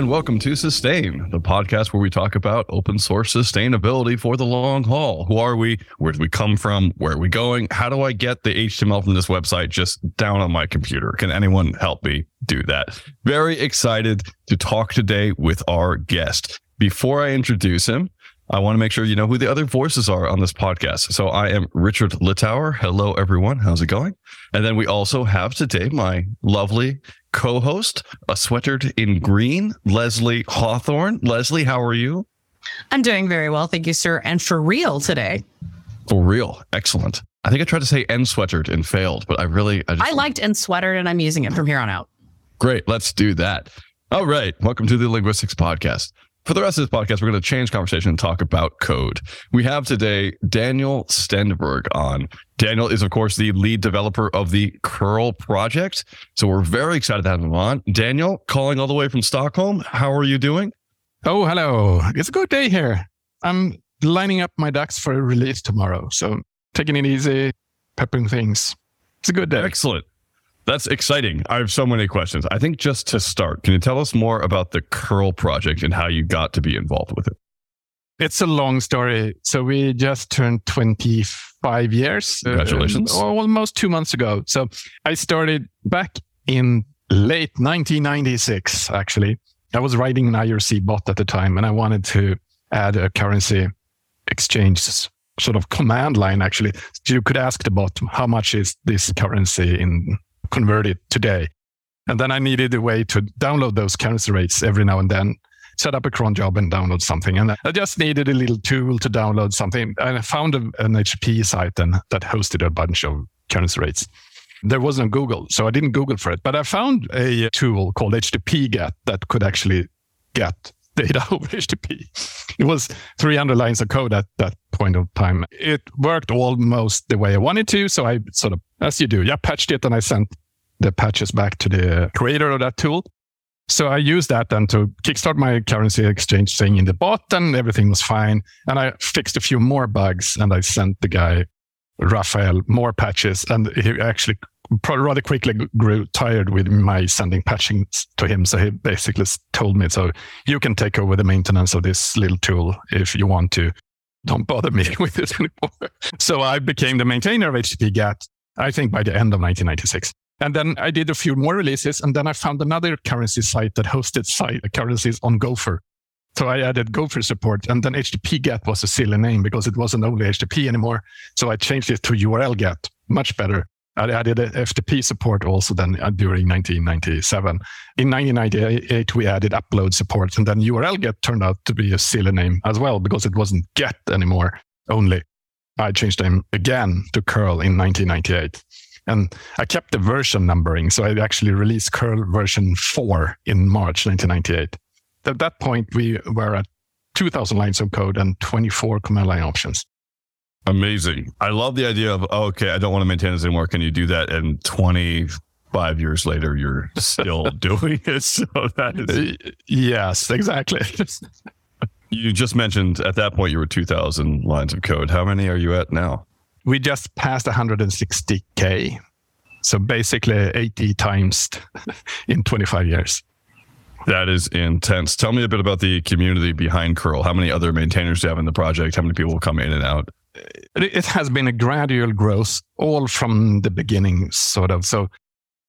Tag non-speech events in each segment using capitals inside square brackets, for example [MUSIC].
and welcome to Sustain, the podcast where we talk about open source sustainability for the long haul. Who are we? Where do we come from? Where are we going? How do I get the HTML from this website just down on my computer? Can anyone help me do that? Very excited to talk today with our guest. Before I introduce him, I want to make sure you know who the other voices are on this podcast. So I am Richard Littauer. Hello, everyone. How's it going? And then we also have today my lovely co-host, a sweatered in green, Leslie Hawthorne. Leslie, how are you? I'm doing very well, thank you, sir. And for real today. For real, excellent. I think I tried to say "n sweatered" and failed, but I really I, just, I liked "n sweatered" and I'm using it from here on out. Great, let's do that. All right, welcome to the Linguistics Podcast. For the rest of this podcast, we're going to change conversation and talk about code. We have today Daniel Stenberg on. Daniel is, of course, the lead developer of the curl project. So we're very excited to have him on. Daniel, calling all the way from Stockholm. How are you doing? Oh, hello. It's a good day here. I'm lining up my ducks for a release tomorrow. So taking it easy, peppering things. It's a good day. Excellent. That's exciting. I have so many questions. I think just to start, can you tell us more about the Curl project and how you got to be involved with it? It's a long story. So we just turned 25 years. Uh, Congratulations. Uh, almost two months ago. So I started back in late 1996, actually. I was writing an IRC bot at the time and I wanted to add a currency exchange sort of command line, actually. You could ask the bot, how much is this currency in convert it today. And then I needed a way to download those currency rates every now and then, set up a cron job and download something. And I just needed a little tool to download something. And I found an HTTP site then that hosted a bunch of currency rates. There wasn't Google, so I didn't Google for it. But I found a tool called HTTP GET that could actually get data over HTTP. It was 300 lines of code at that point of time. It worked almost the way I wanted to. So I sort of, as you do, yeah, patched it and I sent the patches back to the creator of that tool. So I used that then to kickstart my currency exchange thing in the bot and everything was fine. And I fixed a few more bugs and I sent the guy, Rafael, more patches and he actually rather quickly grew tired with my sending patching to him. So he basically told me, so you can take over the maintenance of this little tool if you want to. Don't bother me [LAUGHS] with it anymore. So I became the maintainer of HTTP GET, I think by the end of 1996. And then I did a few more releases. And then I found another currency site that hosted site, currencies on Gopher. So I added Gopher support. And then HTTP GET was a silly name because it wasn't only HTTP anymore. So I changed it to URL GET, much better. I added FTP support also then uh, during 1997. In 1998, we added upload support, and then URL get turned out to be a silly name as well because it wasn't get anymore only. I changed them again to curl in 1998. And I kept the version numbering. So I actually released curl version 4 in March 1998. At that point, we were at 2,000 lines of code and 24 command line options. Amazing. I love the idea of, oh, okay, I don't want to maintain this anymore. Can you do that? And 25 years later, you're still [LAUGHS] doing it. So that is. Yes, exactly. [LAUGHS] you just mentioned at that point you were 2,000 lines of code. How many are you at now? We just passed 160K. So basically 80 times [LAUGHS] in 25 years. That is intense. Tell me a bit about the community behind Curl. How many other maintainers do you have in the project? How many people come in and out? It has been a gradual growth all from the beginning, sort of. So,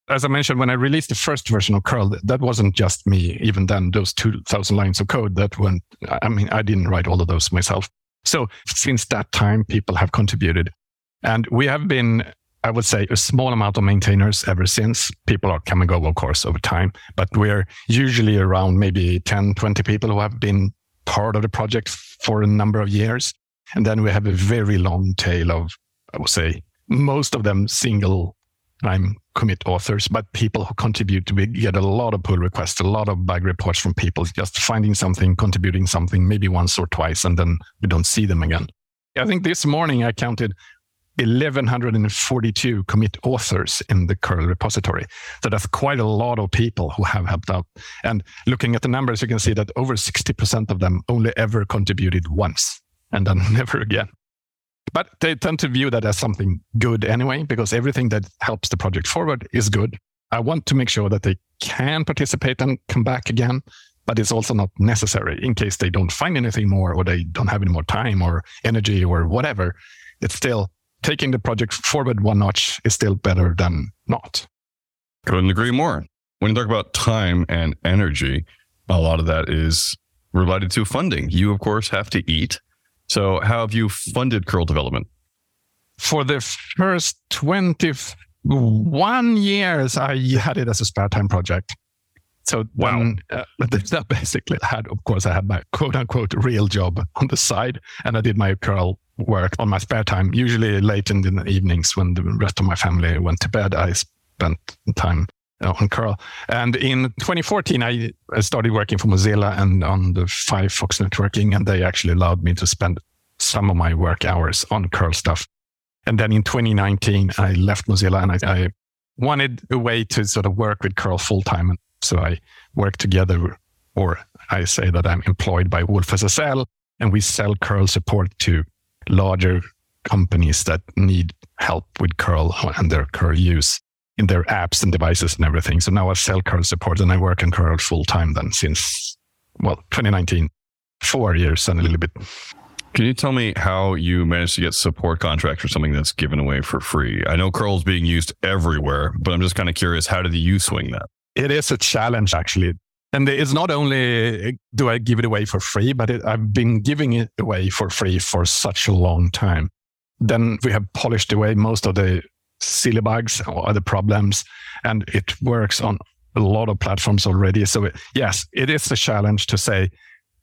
as I mentioned, when I released the first version of curl, that wasn't just me. Even then, those 2,000 lines of code that went, I mean, I didn't write all of those myself. So, since that time, people have contributed. And we have been, I would say, a small amount of maintainers ever since. People are come and of course, over time. But we're usually around maybe 10, 20 people who have been part of the project for a number of years. And then we have a very long tail of, I would say, most of them single time commit authors, but people who contribute. We get a lot of pull requests, a lot of bug reports from people just finding something, contributing something, maybe once or twice, and then we don't see them again. I think this morning I counted 1142 commit authors in the curl repository. So that's quite a lot of people who have helped out. And looking at the numbers, you can see that over 60% of them only ever contributed once and then [LAUGHS] never again. But they tend to view that as something good anyway, because everything that helps the project forward is good. I want to make sure that they can participate and come back again. but it's also not necessary in case they don't find anything more or they don't have any more time or energy or whatever. It's still taking the project forward one notch is still better than not. Couldn't agree more. When you talk about time and energy, a lot of that is related to funding. You, of course, have to eat. So, how have you funded curl development? For the first 21 years, I had it as a spare time project. So wow. then, uh, [LAUGHS] that basically had, of course, I had my quote unquote real job on the side, and I did my curl work on my spare time. Usually late in the evenings when the rest of my family went to bed, I spent time on curl. And in 2014, I started working for Mozilla and on the Firefox networking, and they actually allowed me to spend some of my work hours on curl stuff. And then in 2019, I left Mozilla and I, I wanted a way to sort of work with curl full time. And so I work together, or I say that I'm employed by Wolf SSL, and we sell curl support to larger companies that need help with curl and their curl use in their apps and devices and everything. So now I sell curl support and I work in curl full time then since, well, 2019, four years and a little bit. Can you tell me how you managed to get support contracts for something that's given away for free? I know curl is being used everywhere, but I'm just kind of curious, how did you swing that? It is a challenge, actually. And it's not only do I give it away for free, but it, I've been giving it away for free for such a long time. Then we have polished away most of the silly bugs or other problems, and it works on a lot of platforms already. So, it, yes, it is a challenge to say,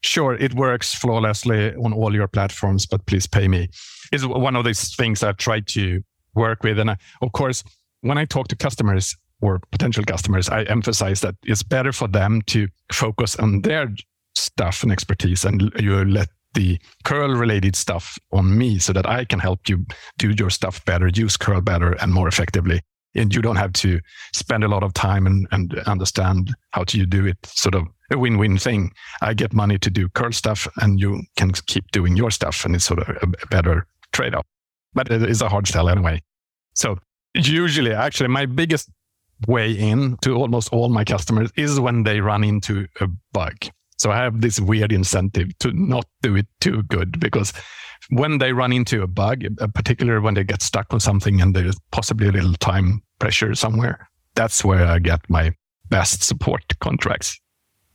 sure, it works flawlessly on all your platforms, but please pay me. Is one of these things I try to work with. And I, of course, when I talk to customers or potential customers, I emphasize that it's better for them to focus on their stuff and expertise and you let the curl related stuff on me so that I can help you do your stuff better, use curl better and more effectively. And you don't have to spend a lot of time and, and understand how to do it. Sort of a win-win thing. I get money to do curl stuff and you can keep doing your stuff and it's sort of a better trade-off. But it is a hard sell anyway. So usually actually my biggest way in to almost all my customers is when they run into a bug. So I have this weird incentive to not do it too good because when they run into a bug, particularly when they get stuck on something and there's possibly a little time pressure somewhere, that's where I get my best support contracts.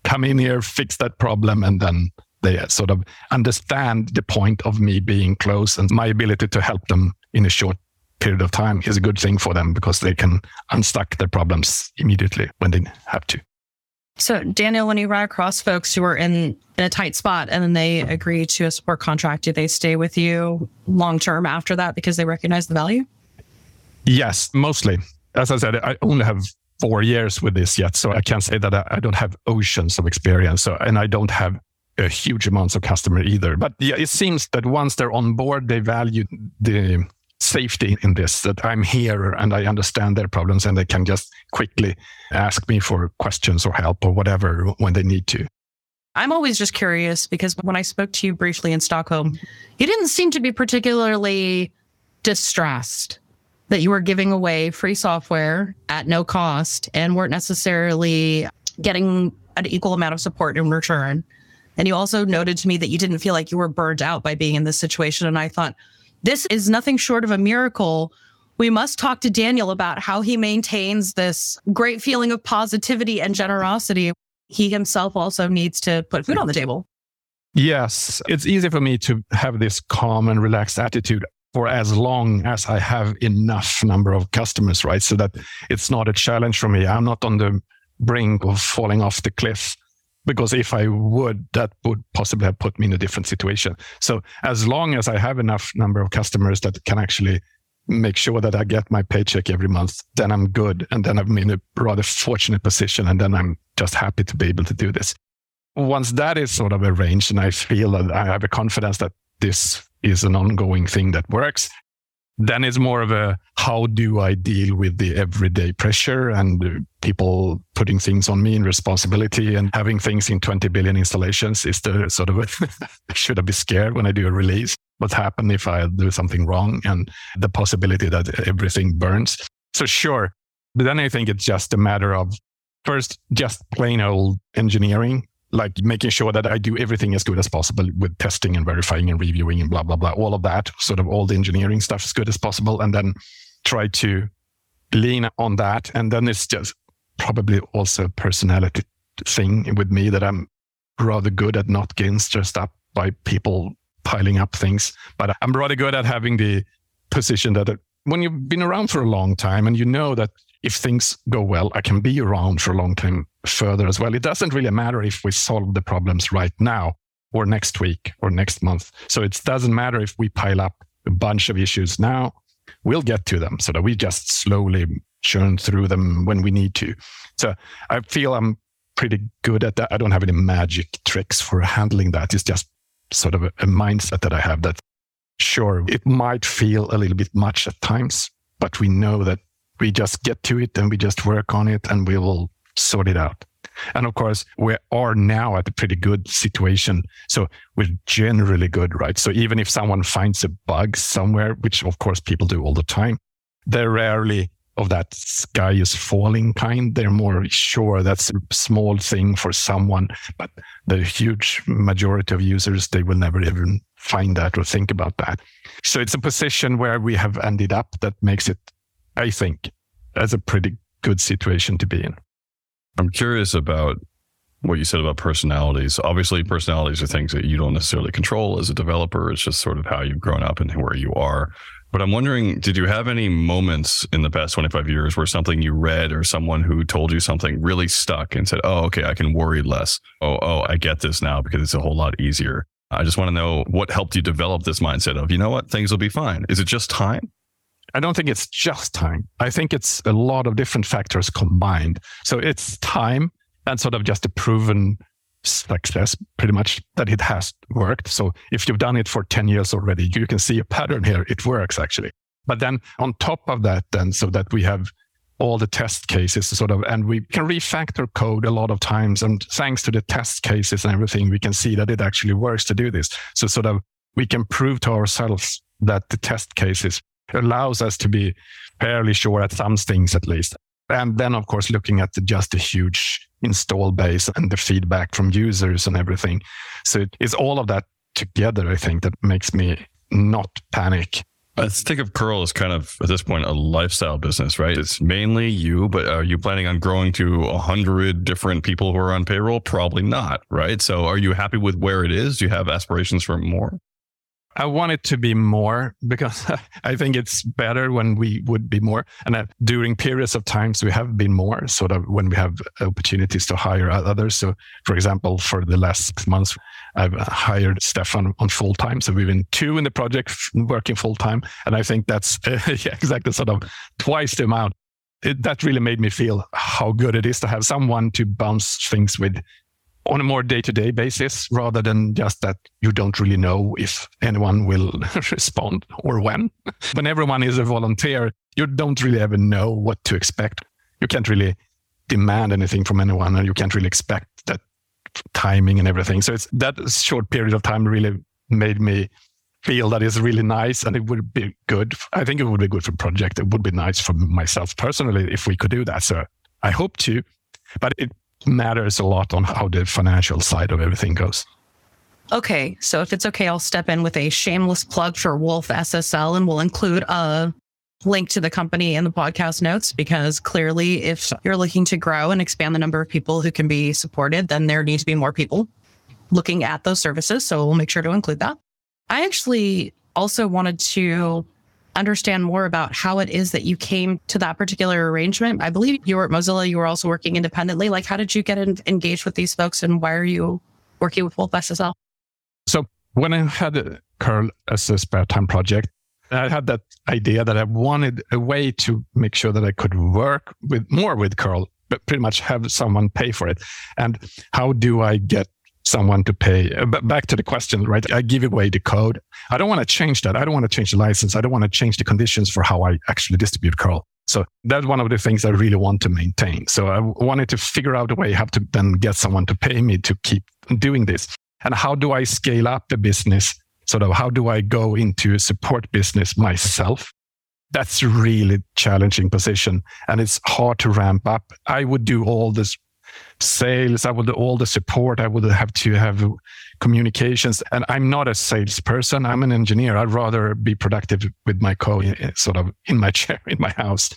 Come in here, fix that problem, and then they sort of understand the point of me being close and my ability to help them in a short period of time is a good thing for them because they can unstuck their problems immediately when they have to. So, Daniel, when you run across folks who are in, in a tight spot and then they agree to a support contract, do they stay with you long term after that because they recognize the value? Yes, mostly. As I said, I only have four years with this yet, so I can't say that I don't have oceans of experience. So, and I don't have a huge amounts of customer either. But yeah, it seems that once they're on board, they value the safety in this that I'm here and I understand their problems and they can just quickly ask me for questions or help or whatever when they need to. I'm always just curious because when I spoke to you briefly in Stockholm, you didn't seem to be particularly distressed that you were giving away free software at no cost and weren't necessarily getting an equal amount of support in return. And you also noted to me that you didn't feel like you were burned out by being in this situation. And I thought, this is nothing short of a miracle. We must talk to Daniel about how he maintains this great feeling of positivity and generosity. He himself also needs to put food on the table. Yes, it's easy for me to have this calm and relaxed attitude for as long as I have enough number of customers, right? So that it's not a challenge for me. I'm not on the brink of falling off the cliff because if I would, that would possibly have put me in a different situation. So as long as I have enough number of customers that can actually make sure that I get my paycheck every month, then I'm good. And then I'm in a rather fortunate position. And then I'm just happy to be able to do this. Once that is sort of arranged and I feel that I have a confidence that this is an ongoing thing that works, then it's more of a how do I deal with the everyday pressure and people putting things on me in responsibility and having things in 20 billion installations is the sort of [LAUGHS] should I be scared when I do a release? What's happen if I do something wrong and the possibility that everything burns? So sure. But then I think it's just a matter of first just plain old engineering like making sure that I do everything as good as possible with testing and verifying and reviewing and blah, blah, blah, all of that, sort of all the engineering stuff as good as possible. And then try to lean on that. And then it's just probably also a personality thing with me that I'm rather good at not getting stressed up by people piling up things. But I'm rather good at having the position that uh, when you've been around for a long time and you know that if things go well, I can be around for a long time further as well. It doesn't really matter if we solve the problems right now or next week or next month. So it doesn't matter if we pile up a bunch of issues now, we'll get to them so that we just slowly churn through them when we need to. So I feel I'm pretty good at that. I don't have any magic tricks for handling that. It's just sort of a, a mindset that I have that sure, it might feel a little bit much at times, but we know that we just get to it and we just work on it and we will sort it out. And of course, we are now at a pretty good situation. So we're generally good, right? So even if someone finds a bug somewhere, which of course people do all the time, they're rarely of that sky is falling kind. They're more sure that's a small thing for someone, but the huge majority of users, they will never even find that or think about that. So it's a position where we have ended up that makes it, I think, as a pretty good situation to be in. I'm curious about what you said about personalities. Obviously, personalities are things that you don't necessarily control as a developer. It's just sort of how you've grown up and where you are. But I'm wondering, did you have any moments in the past 25 years where something you read or someone who told you something really stuck and said, oh, okay, I can worry less. Oh, oh, I get this now because it's a whole lot easier. I just want to know what helped you develop this mindset of, you know what, things will be fine. Is it just time? I don't think it's just time. I think it's a lot of different factors combined. So it's time and sort of just a proven success pretty much that it has worked. So if you've done it for 10 years already, you can see a pattern here. It works actually. But then on top of that, then so that we have all the test cases sort of, and we can refactor code a lot of times. And thanks to the test cases and everything, we can see that it actually works to do this. So sort of we can prove to ourselves that the test cases allows us to be fairly sure at some things at least. And then, of course, looking at the, just a huge install base and the feedback from users and everything. So it's all of that together, I think, that makes me not panic. Let's think of Curl as kind of at this point a lifestyle business, right? It's mainly you, but are you planning on growing to a hundred different people who are on payroll? Probably not, right? So are you happy with where it is? Do you have aspirations for more? I want it to be more because [LAUGHS] I think it's better when we would be more. And uh, during periods of times, we have been more sort of when we have uh, opportunities to hire others. So, for example, for the last six months, I've uh, hired Stefan on full time. So we've been two in the project working full time. And I think that's [LAUGHS] yeah, exactly sort of twice the amount. It, that really made me feel how good it is to have someone to bounce things with on a more day-to-day basis rather than just that you don't really know if anyone will [LAUGHS] respond or when. [LAUGHS] when everyone is a volunteer, you don't really ever know what to expect. You can't really demand anything from anyone and you can't really expect that timing and everything. So it's that short period of time really made me feel that is really nice and it would be good. I think it would be good for project. It would be nice for myself personally if we could do that. So I hope to, but it matters a lot on how the financial side of everything goes. Okay, so if it's okay, I'll step in with a shameless plug for Wolf SSL and we'll include a link to the company in the podcast notes because clearly, if you're looking to grow and expand the number of people who can be supported, then there needs to be more people looking at those services. So we'll make sure to include that. I actually also wanted to understand more about how it is that you came to that particular arrangement. I believe you were at Mozilla, you were also working independently. Like, how did you get in, engaged with these folks and why are you working with Wolf SSL? So, when I had uh, Curl as a spare time project, I had that idea that I wanted a way to make sure that I could work with more with Curl, but pretty much have someone pay for it. And how do I get someone to pay. Uh, but back to the question, right? I give away the code. I don't want to change that. I don't want to change the license. I don't want to change the conditions for how I actually distribute curl. So that's one of the things I really want to maintain. So I wanted to figure out a way how to then get someone to pay me to keep doing this. And how do I scale up the business? Sort of how do I go into a support business myself? That's really challenging position and it's hard to ramp up. I would do all this sales. I would all the support. I would have to have communications. And I'm not a salesperson. I'm an engineer. I'd rather be productive with my code, eh, sort of in my [LAUGHS] chair in my house.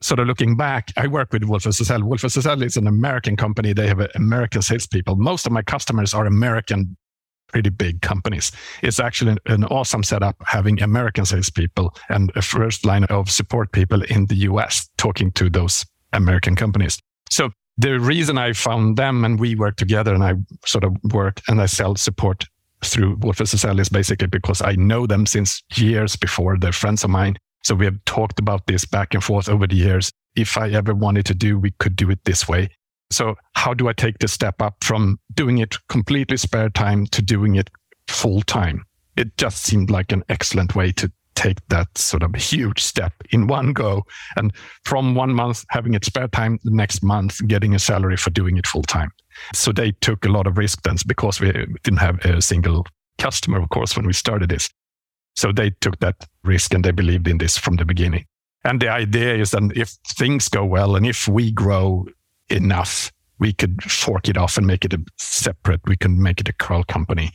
Sort of looking back, I work with Wolf SSL. Wolf SSL is an American company. They have American salespeople. Most of my customers are American pretty big companies. It's actually an awesome setup having American salespeople and a first line of support people in the US talking to those American companies. So the reason I found them and we work together and I sort of work and I sell support through Wolf SSL is basically because I know them since years before. They're friends of mine. So we have talked about this back and forth over the years. If I ever wanted to do, we could do it this way. So how do I take the step up from doing it completely spare time to doing it full time? It just seemed like an excellent way to take that sort of huge step in one go. And from one month having it spare time, the next month getting a salary for doing it full time. So they took a lot of risk then because we didn't have a single customer, of course, when we started this. So they took that risk and they believed in this from the beginning. And the idea is that if things go well and if we grow enough, we could fork it off and make it a separate, we can make it a curl company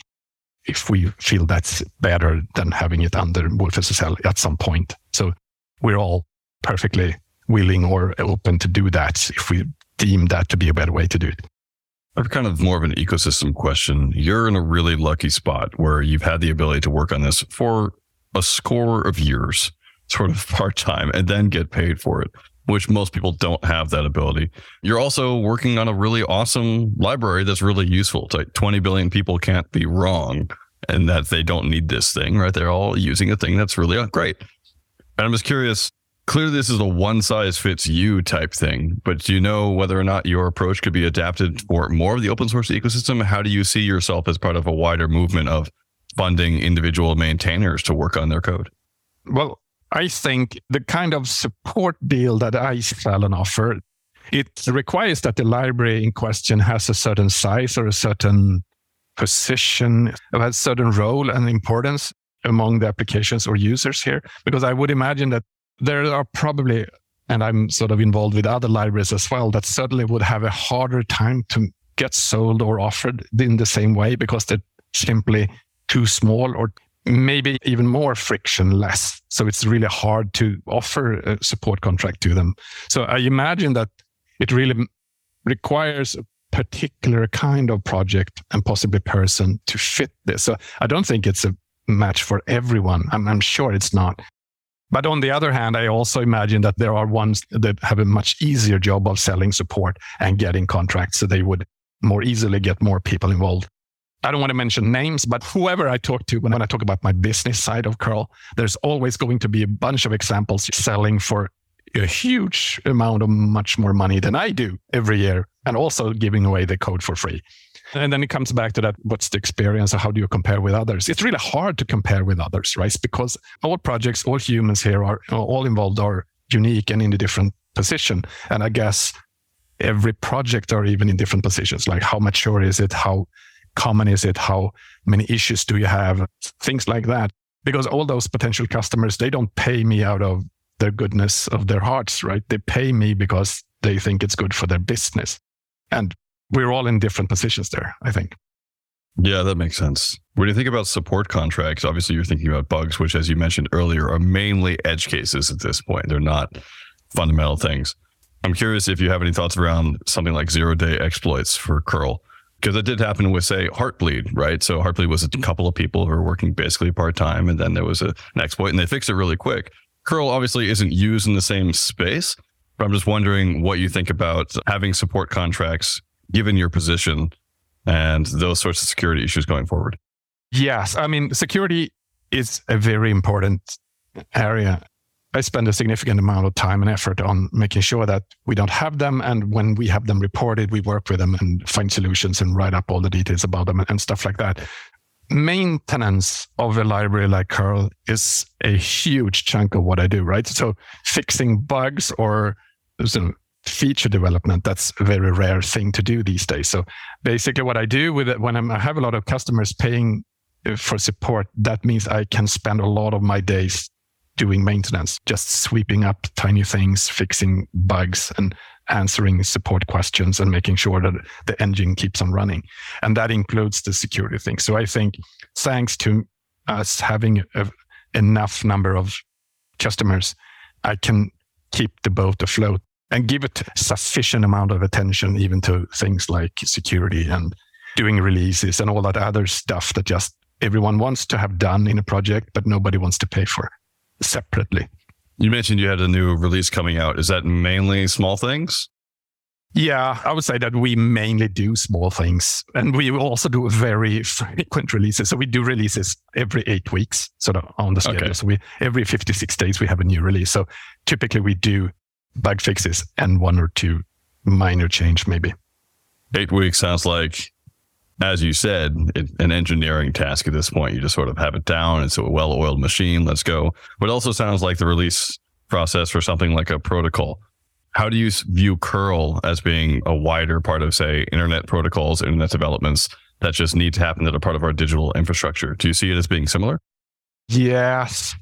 if we feel that's better than having it under Wolf SSL at some point. So we're all perfectly willing or open to do that if we deem that to be a better way to do it. I've kind of more of an ecosystem question. You're in a really lucky spot where you've had the ability to work on this for a score of years, sort of [LAUGHS] part time, and then get paid for it which most people don't have that ability. You're also working on a really awesome library that's really useful. It's like 20 billion people can't be wrong and that they don't need this thing, right? They're all using a thing that's really great. And I'm just curious, clearly this is a one size fits you type thing, but do you know whether or not your approach could be adapted for more of the open source ecosystem? How do you see yourself as part of a wider movement of funding individual maintainers to work on their code? Well, I think the kind of support deal that I sell and offer, it requires that the library in question has a certain size or a certain position, a certain role and importance among the applications or users here. Because I would imagine that there are probably, and I'm sort of involved with other libraries as well, that certainly would have a harder time to get sold or offered in the same way because they're simply too small or maybe even more frictionless. So it's really hard to offer a support contract to them. So I imagine that it really requires a particular kind of project and possibly person to fit this. So I don't think it's a match for everyone. I'm, I'm sure it's not. But on the other hand, I also imagine that there are ones that have a much easier job of selling support and getting contracts. So they would more easily get more people involved. I don't want to mention names, but whoever I talk to when I talk about my business side of curl, there's always going to be a bunch of examples selling for a huge amount of much more money than I do every year and also giving away the code for free. And then it comes back to that what's the experience or how do you compare with others? It's really hard to compare with others, right? Because all projects, all humans here are all involved are unique and in a different position. And I guess every project are even in different positions. Like how mature is it? How common is it? How many issues do you have? Things like that. Because all those potential customers, they don't pay me out of their goodness of their hearts, right? They pay me because they think it's good for their business. And we're all in different positions there, I think. Yeah, that makes sense. When you think about support contracts, obviously you're thinking about bugs, which, as you mentioned earlier, are mainly edge cases at this point. They're not fundamental things. I'm curious if you have any thoughts around something like zero day exploits for curl because it did happen with say heartbleed right? So heartbleed was a mm-hmm. couple of people who were working basically part-time and then there was a, an exploit and they fixed it really quick. Curl obviously isn't used in the same space but i'm just wondering what you think about having support contracts given your position and those sorts of security issues going forward. Yes i mean security is a very important area I spend a significant amount of time and effort on making sure that we don't have them. And when we have them reported, we work with them and find solutions and write up all the details about them and stuff like that. Maintenance of a library like curl is a huge chunk of what I do, right? So fixing bugs or feature development, that's a very rare thing to do these days. So basically what I do with it when I'm, I have a lot of customers paying uh, for support, that means I can spend a lot of my days doing maintenance, just sweeping up tiny things, fixing bugs, and answering support questions and making sure that the engine keeps on running. And that includes the security thing. So I think thanks to us having a, enough number of customers, I can keep the boat afloat and give it sufficient amount of attention even to things like security and doing releases and all that other stuff that just everyone wants to have done in a project, but nobody wants to pay for separately. You mentioned you had a new release coming out. Is that mainly small things? Yeah, I would say that we mainly do small things and we also do very [LAUGHS] frequent releases. So we do releases every eight weeks, sort of on the schedule. Okay. So we every 56 days we have a new release. So typically we do bug fixes and one or two minor change maybe. Eight weeks sounds like as you said, it, an engineering task at this point. You just sort of have it down. It's a well oiled machine. Let's go. But it also sounds like the release process for something like a protocol. How do you view curl as being a wider part of, say, internet protocols, internet developments that just need to happen that are part of our digital infrastructure? Do you see it as being similar? Yes.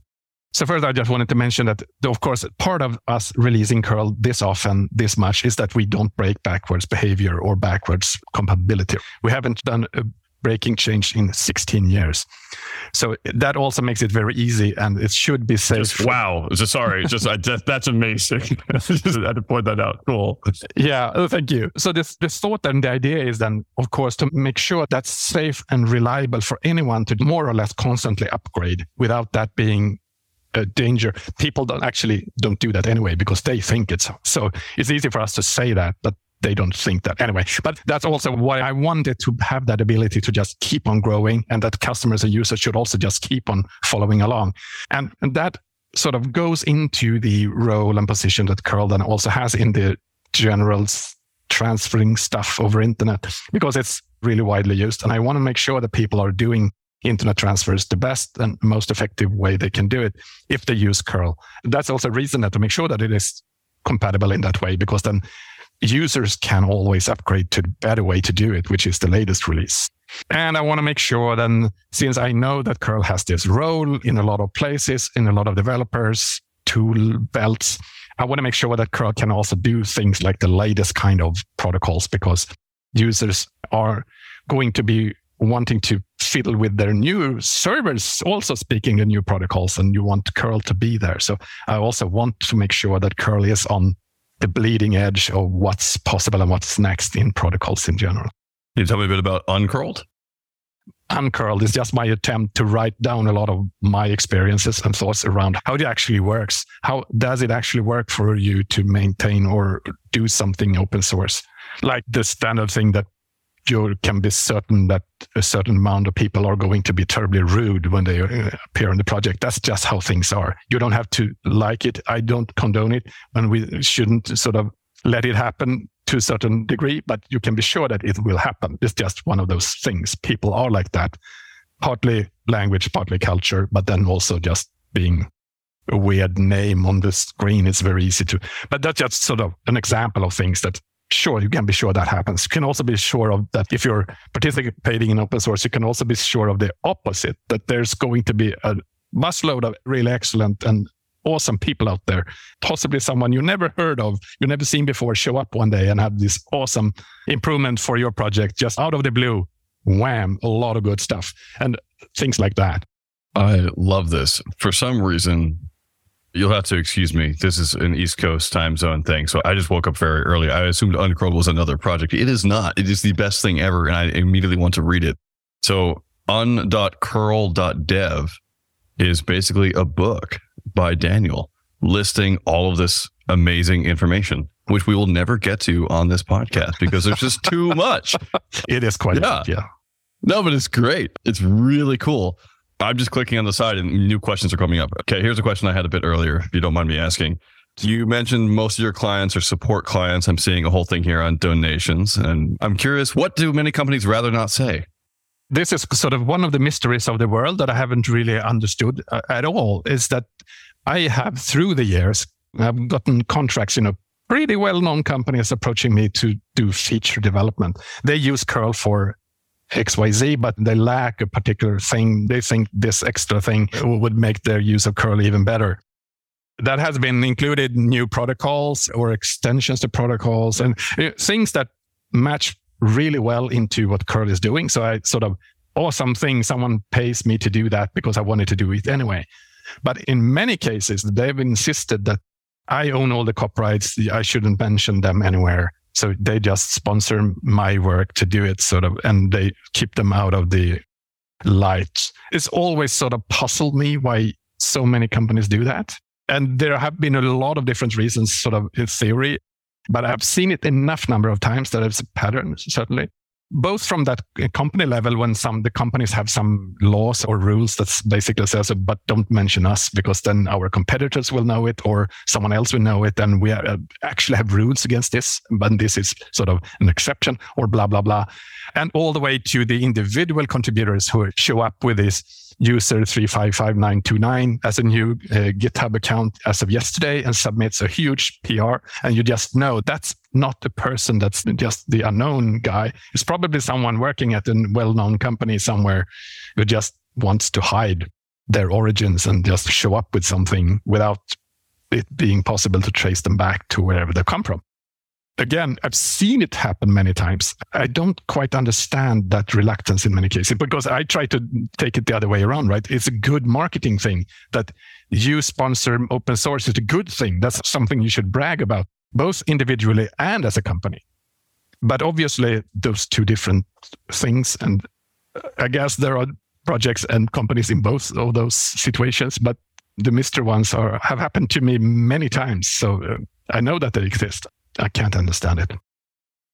So first, I just wanted to mention that, of course, part of us releasing curl this often, this much, is that we don't break backwards behavior or backwards compatibility. We haven't done a breaking change in 16 years. So that also makes it very easy and it should be safe. Just, wow. Just, sorry. just, I, just that's amazing. [LAUGHS] just had to point that out. Cool. Yeah. Oh, thank you. So this, this thought and the idea is then, of course, to make sure that's safe and reliable for anyone to more or less constantly upgrade without that being a danger. People don't actually don't do that anyway because they think it's so. It's easy for us to say that, but they don't think that anyway. But that's also why I wanted to have that ability to just keep on growing and that customers and users should also just keep on following along. And, and that sort of goes into the role and position that curl then also has in the general transferring stuff over internet because it's really widely used. And I want to make sure that people are doing internet transfers the best and most effective way they can do it if they use curl. That's also a reason that to make sure that it is compatible in that way, because then users can always upgrade to the better way to do it, which is the latest release. And I want to make sure then, since I know that curl has this role in a lot of places, in a lot of developers, tool belts, I want to make sure that curl can also do things like the latest kind of protocols because users are going to be wanting to fiddle with their new servers also speaking the new protocols and you want curl to be there. So i also want to make sure that curl is on the bleeding edge of what's possible and what's next in protocols in general. Can you tell me a bit about uncurled? Uncurled is just my attempt to write down a lot of my experiences and thoughts around how it actually works. How does it actually work for you to maintain or do something open source? Like the standard thing that you can be certain that a certain amount of people are going to be terribly rude when they uh, appear in the project. That's just how things are. You don't have to like it. I don't condone it, and we shouldn't sort of let it happen to a certain degree, but you can be sure that it will happen. It's just one of those things. People are like that, partly language, partly culture, but then also just being a weird name on the screen. It's very easy to, but that's just sort of an example of things that sure you can be sure that happens. You can also be sure of that if you're participating in open source you can also be sure of the opposite that there's going to be a busload of really excellent and awesome people out there. Possibly someone you never heard of you never seen before show up one day and have this awesome improvement for your project just out of the blue. Wham a lot of good stuff and things like that. I love this. For some reason You'll have to excuse me. This is an East Coast time zone thing. So I just woke up very early. I assumed Uncurled was another project. It is not. It is the best thing ever. And I immediately want to read it. So un.curl.dev is basically a book by Daniel listing all of this amazing information, which we will never get to on this podcast because there's just too much. [LAUGHS] It is quite, yeah. yeah. No, but it's great. It's really cool. I'm just clicking on the side and new questions are coming up. Okay, here's a question I had a bit earlier, if you don't mind me asking. You mentioned most of your clients are support clients. I'm seeing a whole thing here on donations. And I'm curious, what do many companies rather not say? This is sort of one of the mysteries of the world that I haven't really understood uh, at all is that I have through the years, I've gotten contracts, you know, pretty well known companies approaching me to do feature development. They use curl for XYZ, but they lack a particular thing. They think this extra thing would make their use of curl even better. that has been included new protocols or extensions to protocols and things that match really well into what curl is doing so i sort of awesome thing someone pays me to do that because i wanted to do it anyway but in many cases they've insisted that i own all the copyrights i shouldn't mention them anywhere so they just sponsor my work to do it sort of and they keep them out of the light it's always sort of puzzled me why so many companies do that and there have been a lot of different reasons, sort of in theory, but I've seen it enough number of times that it's a pattern, certainly. Both from that company level, when some the companies have some laws or rules that basically says, "But don't mention us because then our competitors will know it, or someone else will know it, and we uh, actually have rules against this, but this is sort of an exception," or blah blah blah, and all the way to the individual contributors who show up with this user 355929 as a new uh, GitHub account as of yesterday and submits a huge PR. And you just know that's not the person that's just the unknown guy. It's probably someone working at a well known company somewhere who just wants to hide their origins and just show up with something without it being possible to trace them back to wherever they come from again, I've seen it happen many times. I don't quite understand that reluctance in many cases because I try to take it the other way around, right? It's a good marketing thing that you sponsor open source is a good thing. That's something you should brag about, both individually and as a company. But obviously, those two different things. And I guess there are projects and companies in both of those situations, but the Mr. ones are, have happened to me many times. So uh, I know that they exist. I can't understand it.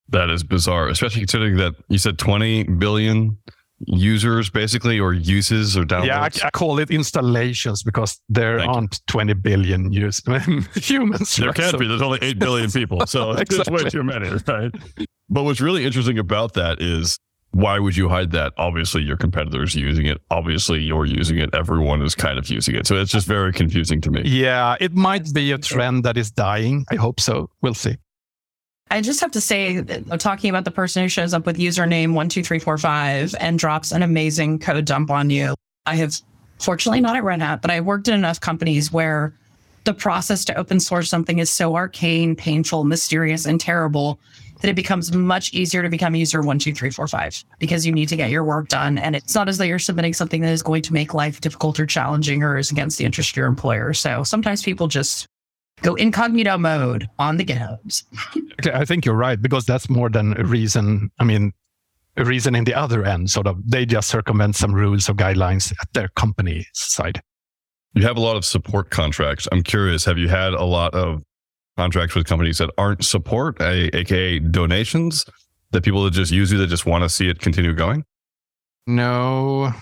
That is bizarre, especially considering that you said 20 billion users basically or uses or downloads. Yeah, I, I call it installations because there Thank aren't you. 20 billion use, [LAUGHS] humans. There right? can't so, be. There's only 8 billion people. So [LAUGHS] exactly. it's way too many, right? But what's really interesting about that is why would you hide that? Obviously, your competitors using it. Obviously, you're using it. Everyone is kind of using it. So it's just very confusing to me. Yeah, it might be a trend that is dying. I hope so. We'll see. I just have to say, talking about the person who shows up with username one two three four five and drops an amazing code dump on you. I have, fortunately, not at Red Hat, but I worked in enough companies where the process to open source something is so arcane, painful, mysterious, and terrible that it becomes much easier to become user one, two, three, four, five because you need to get your work done. And it's not as though you're submitting something that is going to make life difficult or challenging or is against the interest of your employer. So sometimes people just go incognito mode on the GitHubs. okay, I think you're right because that's more than a reason. I mean, a reason in the other end, sort of, they just circumvent some rules or guidelines at their company side. You have a lot of support contracts. I'm curious, have you had a lot of contracts with companies that aren't support, aka donations, that people that just use you that just want to see it continue going? No,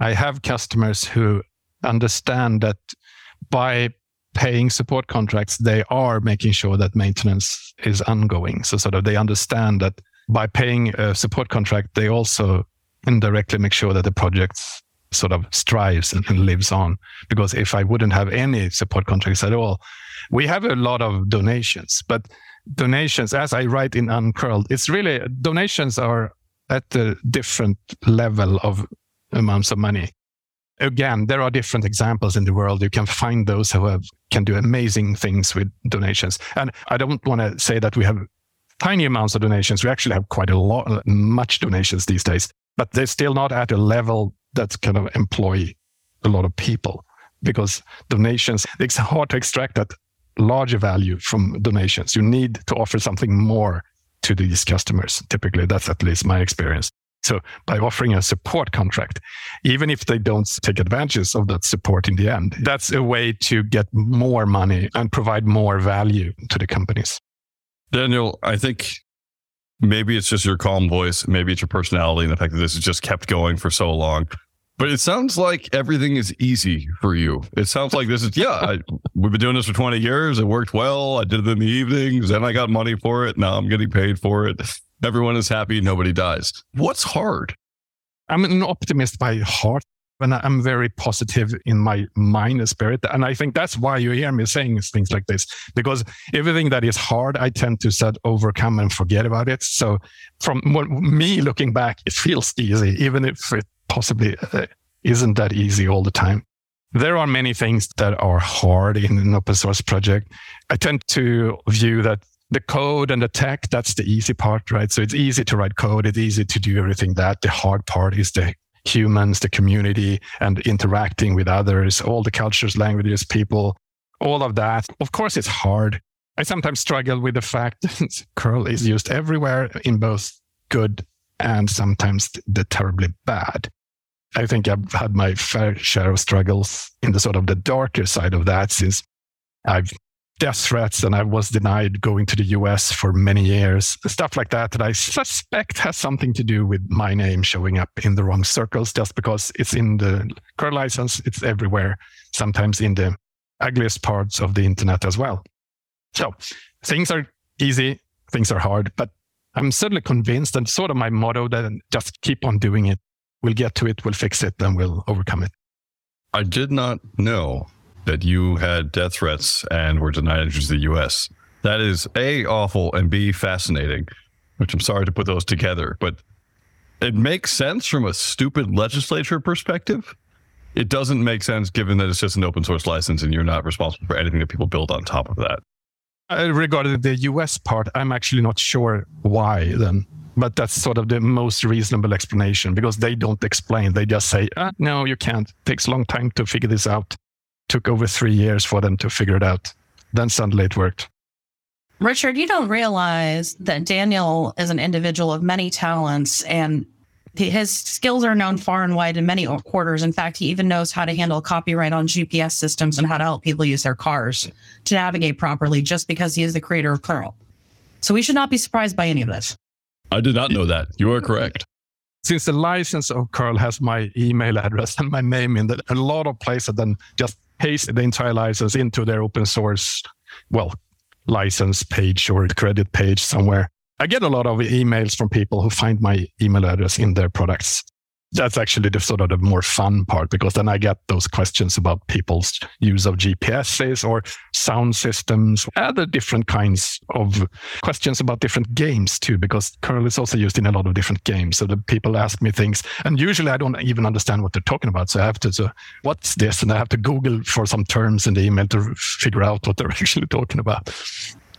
I have customers who understand that by paying support contracts, they are making sure that maintenance is ongoing. So sort of they understand that by paying a support contract, they also indirectly make sure that the project sort of strives and, and lives on. Because if I wouldn't have any support contracts at all, we have a lot of donations, but donations, as I write in Uncurled, it's really donations are at a different level of amounts of money again, there are different examples in the world. You can find those who have, can do amazing things with donations. And I don't want to say that we have tiny amounts of donations. We actually have quite a lot, much donations these days, but they're still not at a level that kind of employ a lot of people because donations, it's hard to extract that larger value from donations. You need to offer something more to these customers. Typically, that's at least my experience. So by offering a support contract, even if they don't take advantage of that support in the end, that's a way to get more money and provide more value to the companies. Daniel, I think maybe it's just your calm voice, maybe it's your personality and the fact that this has just kept going for so long. But it sounds like everything is easy for you. It sounds like this is, yeah, I, we've been doing this for 20 years. It worked well. I did it in the evenings. and I got money for it. Now I'm getting paid for it. Everyone is happy. Nobody dies. What's hard? I'm an optimist by heart and I'm very positive in my mind and spirit. And I think that's why you hear me saying things like this, because everything that is hard, I tend to set overcome and forget about it. So from what, me looking back, it feels easy, even if it possibly uh, isn't that easy all the time. there are many things that are hard in an open source project. I tend to view that the code and the tech, that's the easy part, right? So it's easy to write code. It's easy to do everything that. The hard part is the humans, the community, and interacting with others, all the cultures, languages, people, all of that. Of course, it's hard. I sometimes struggle with the fact [LAUGHS] that curl is used everywhere in both good and sometimes the terribly bad. I think I've had my fair share of struggles in the sort of the darker side of that since I've death threats and I was denied going to the US for many years. Stuff like that that I suspect has something to do with my name showing up in the wrong circles just because it's in the curl license, it's everywhere, sometimes in the ugliest parts of the internet as well. So things are easy, things are hard, but I'm certainly convinced and sort of my motto that just keep on doing it. We'll get to it, we'll fix it, and we'll overcome it. I did not know that you had death threats and were denied entry to the US. That is A, awful, and B, fascinating, which I'm sorry to put those together, but it makes sense from a stupid legislature perspective. It doesn't make sense given that it's just an open source license and you're not responsible for anything that people build on top of that. Uh, regarding the US part, I'm actually not sure why then. But that's sort of the most reasonable explanation because they don't explain. They just say, ah, no, you can't. It takes a long time to figure this out. Took over three years for them to figure it out. Then suddenly it worked. Richard, you don't realize that Daniel is an individual of many talents and his skills are known far and wide in many quarters. In fact, he even knows how to handle copyright on GPS systems and how to help people use their cars to navigate properly just because he is the creator of curl. So we should not be surprised by any of this. I did not know that. You are correct. Since the license of curl has my email address [LAUGHS] and my name in it, a lot of places then just paste the entire license into their open source, well, license page or credit page somewhere. I get a lot of emails from people who find my email address in their products that's actually the sort of the more fun part because then I get those questions about people's use of GPSs or sound systems, other different kinds of questions about different games too, because curl is also used in a lot of different games. So the people ask me things, and usually I don't even understand what they're talking about. So I have to, so what's this? And I have to Google for some terms in the email to figure out what they're [LAUGHS] actually talking about.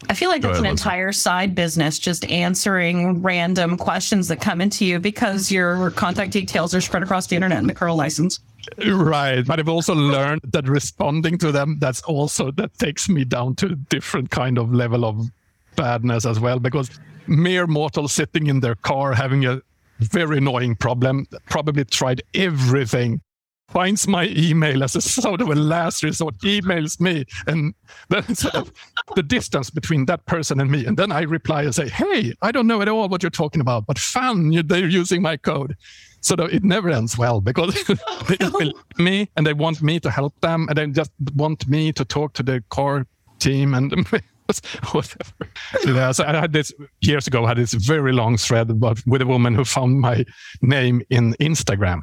I feel like that's an entire side business, just answering random questions that come into you because your contact details are spread across the internet in the curl license. Right. But I've also learned that responding to them, that's also, that takes me down to a different kind of level of badness as well, because mere mortal sitting in their car having a very annoying problem, probably tried everything finds my email as a sort of a last resort, emails me, and then [LAUGHS] sort of the distance between that person and me. And then I reply and say, Hey, I don't know at all what you're talking about, but fun, they're using my code. So it never ends well because [LAUGHS] they me and they want me to help them and they just want me to talk to the core team and [LAUGHS] whatever. Yeah, so I had this years ago, I had this very long thread about with a woman who found my name in Instagram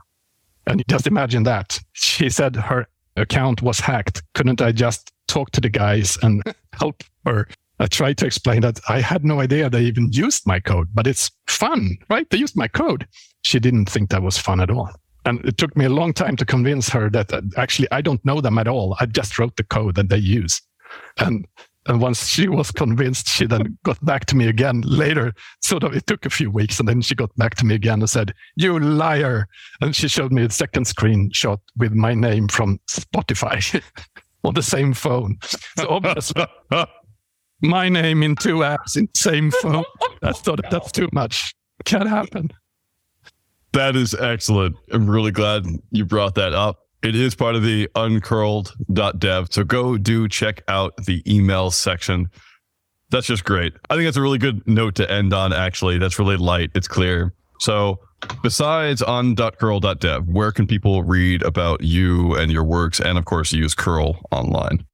and just imagine that. She said her account was hacked. Couldn't I just talk to the guys and [LAUGHS] help her? I tried to explain that I had no idea they even used my code, but it's fun, right? They used my code. She didn't think that was fun at all. And it took me a long time to convince her that actually I don't know them at all. I just wrote the code that they use. And and once she was convinced, she then [LAUGHS] got back to me again later. Sort of, it took a few weeks, and then she got back to me again and said, "You liar!" And she showed me a second screenshot with my name from Spotify [LAUGHS] on the same phone. So obviously, [LAUGHS] my name in two apps in the same phone. That's not, that's too much. Can't happen. That is excellent. I'm really glad you brought that up. It is part of the uncurled.dev. So go do check out the email section. That's just great. I think that's a really good note to end on, actually. That's really light. It's clear. So besides on un.curl.dev, where can people read about you and your works? And of course, use curl online.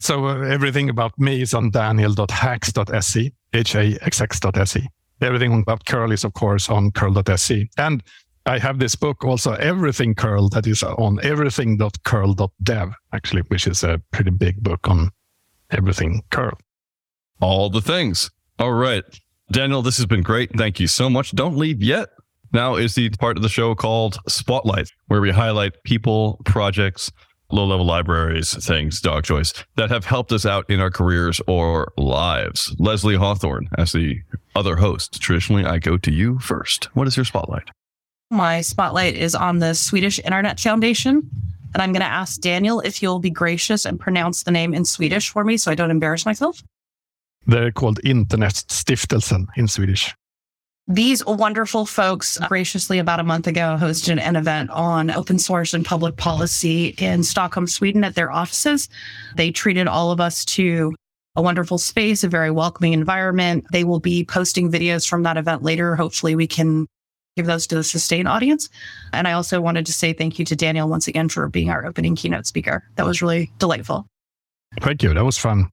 So uh, everything about me is on daniel.haxx.se, H-A-X-X.se. Everything about curl is, of course, on curl.se. And I have this book also, Everything Curl, that is on everything.curl.dev, actually, which is a pretty big book on everything curl. All the things. All right. Daniel, this has been great. Thank you so much. Don't leave yet. Now is the part of the show called Spotlight, where we highlight people, projects, low level libraries, things, dog choice that have helped us out in our careers or lives. Leslie Hawthorne, as the other host, traditionally I go to you first. What is your spotlight? My spotlight is on the Swedish Internet Foundation. And I'm going to ask Daniel if you'll be gracious and pronounce the name in Swedish for me so I don't embarrass myself. They're called Internetstiftelsen in Swedish. These wonderful folks graciously about a month ago hosted an event on open source and public policy in Stockholm, Sweden at their offices. They treated all of us to a wonderful space, a very welcoming environment. They will be posting videos from that event later. Hopefully we can give those to the sustain audience. And I also wanted to say thank you to Daniel once again for being our opening keynote speaker. That was really delightful. Thank you. That was fun.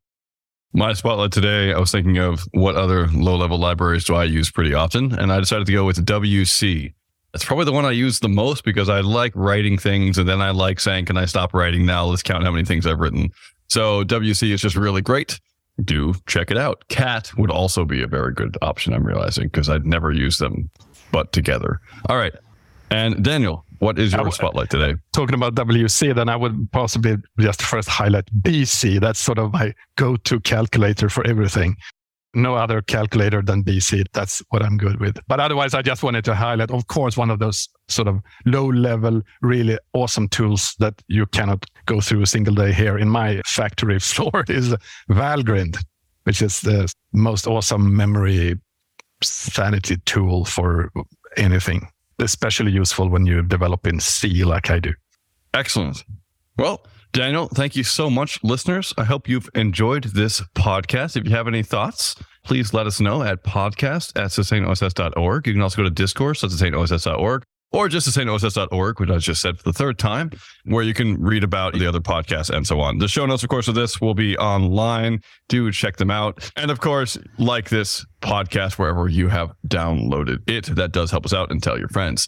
My spotlight today, I was thinking of what other low level libraries do I use pretty often. And I decided to go with WC. It's probably the one I use the most because I like writing things and then I like saying, can I stop writing now? Let's count how many things I've written. So WC is just really great. Do check it out. Cat would also be a very good option, I'm realizing, because I'd never used them but together. All right. And Daniel, what is your spotlight today? Talking about WC, then I would possibly just first highlight BC. That's sort of my go to calculator for everything. No other calculator than BC. That's what I'm good with. But otherwise, I just wanted to highlight, of course, one of those sort of low level, really awesome tools that you cannot go through a single day here in my factory [LAUGHS] floor is Valgrind, which is the most awesome memory sanity tool for anything especially useful when you develop in C like I do. Excellent. Well, Daniel, thank you so much, listeners. I hope you've enjoyed this podcast. If you have any thoughts, please let us know at podcast at sustainoss.org. You can also go to discourse at sustainoss.org or just to sustainoss.org, which I just said for the third time, where you can read about the other podcasts and so on. The show notes, of course, of this will be online. Do check them out. And of course, like this podcast wherever you have downloaded it. That does help us out and tell your friends.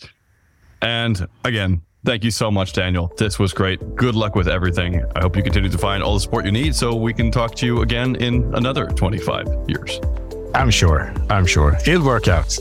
And again, thank you so much, Daniel. This was great. Good luck with everything. I hope you continue to find all the support you need so we can talk to you again in another 25 years. I'm sure. I'm sure. It'll work out.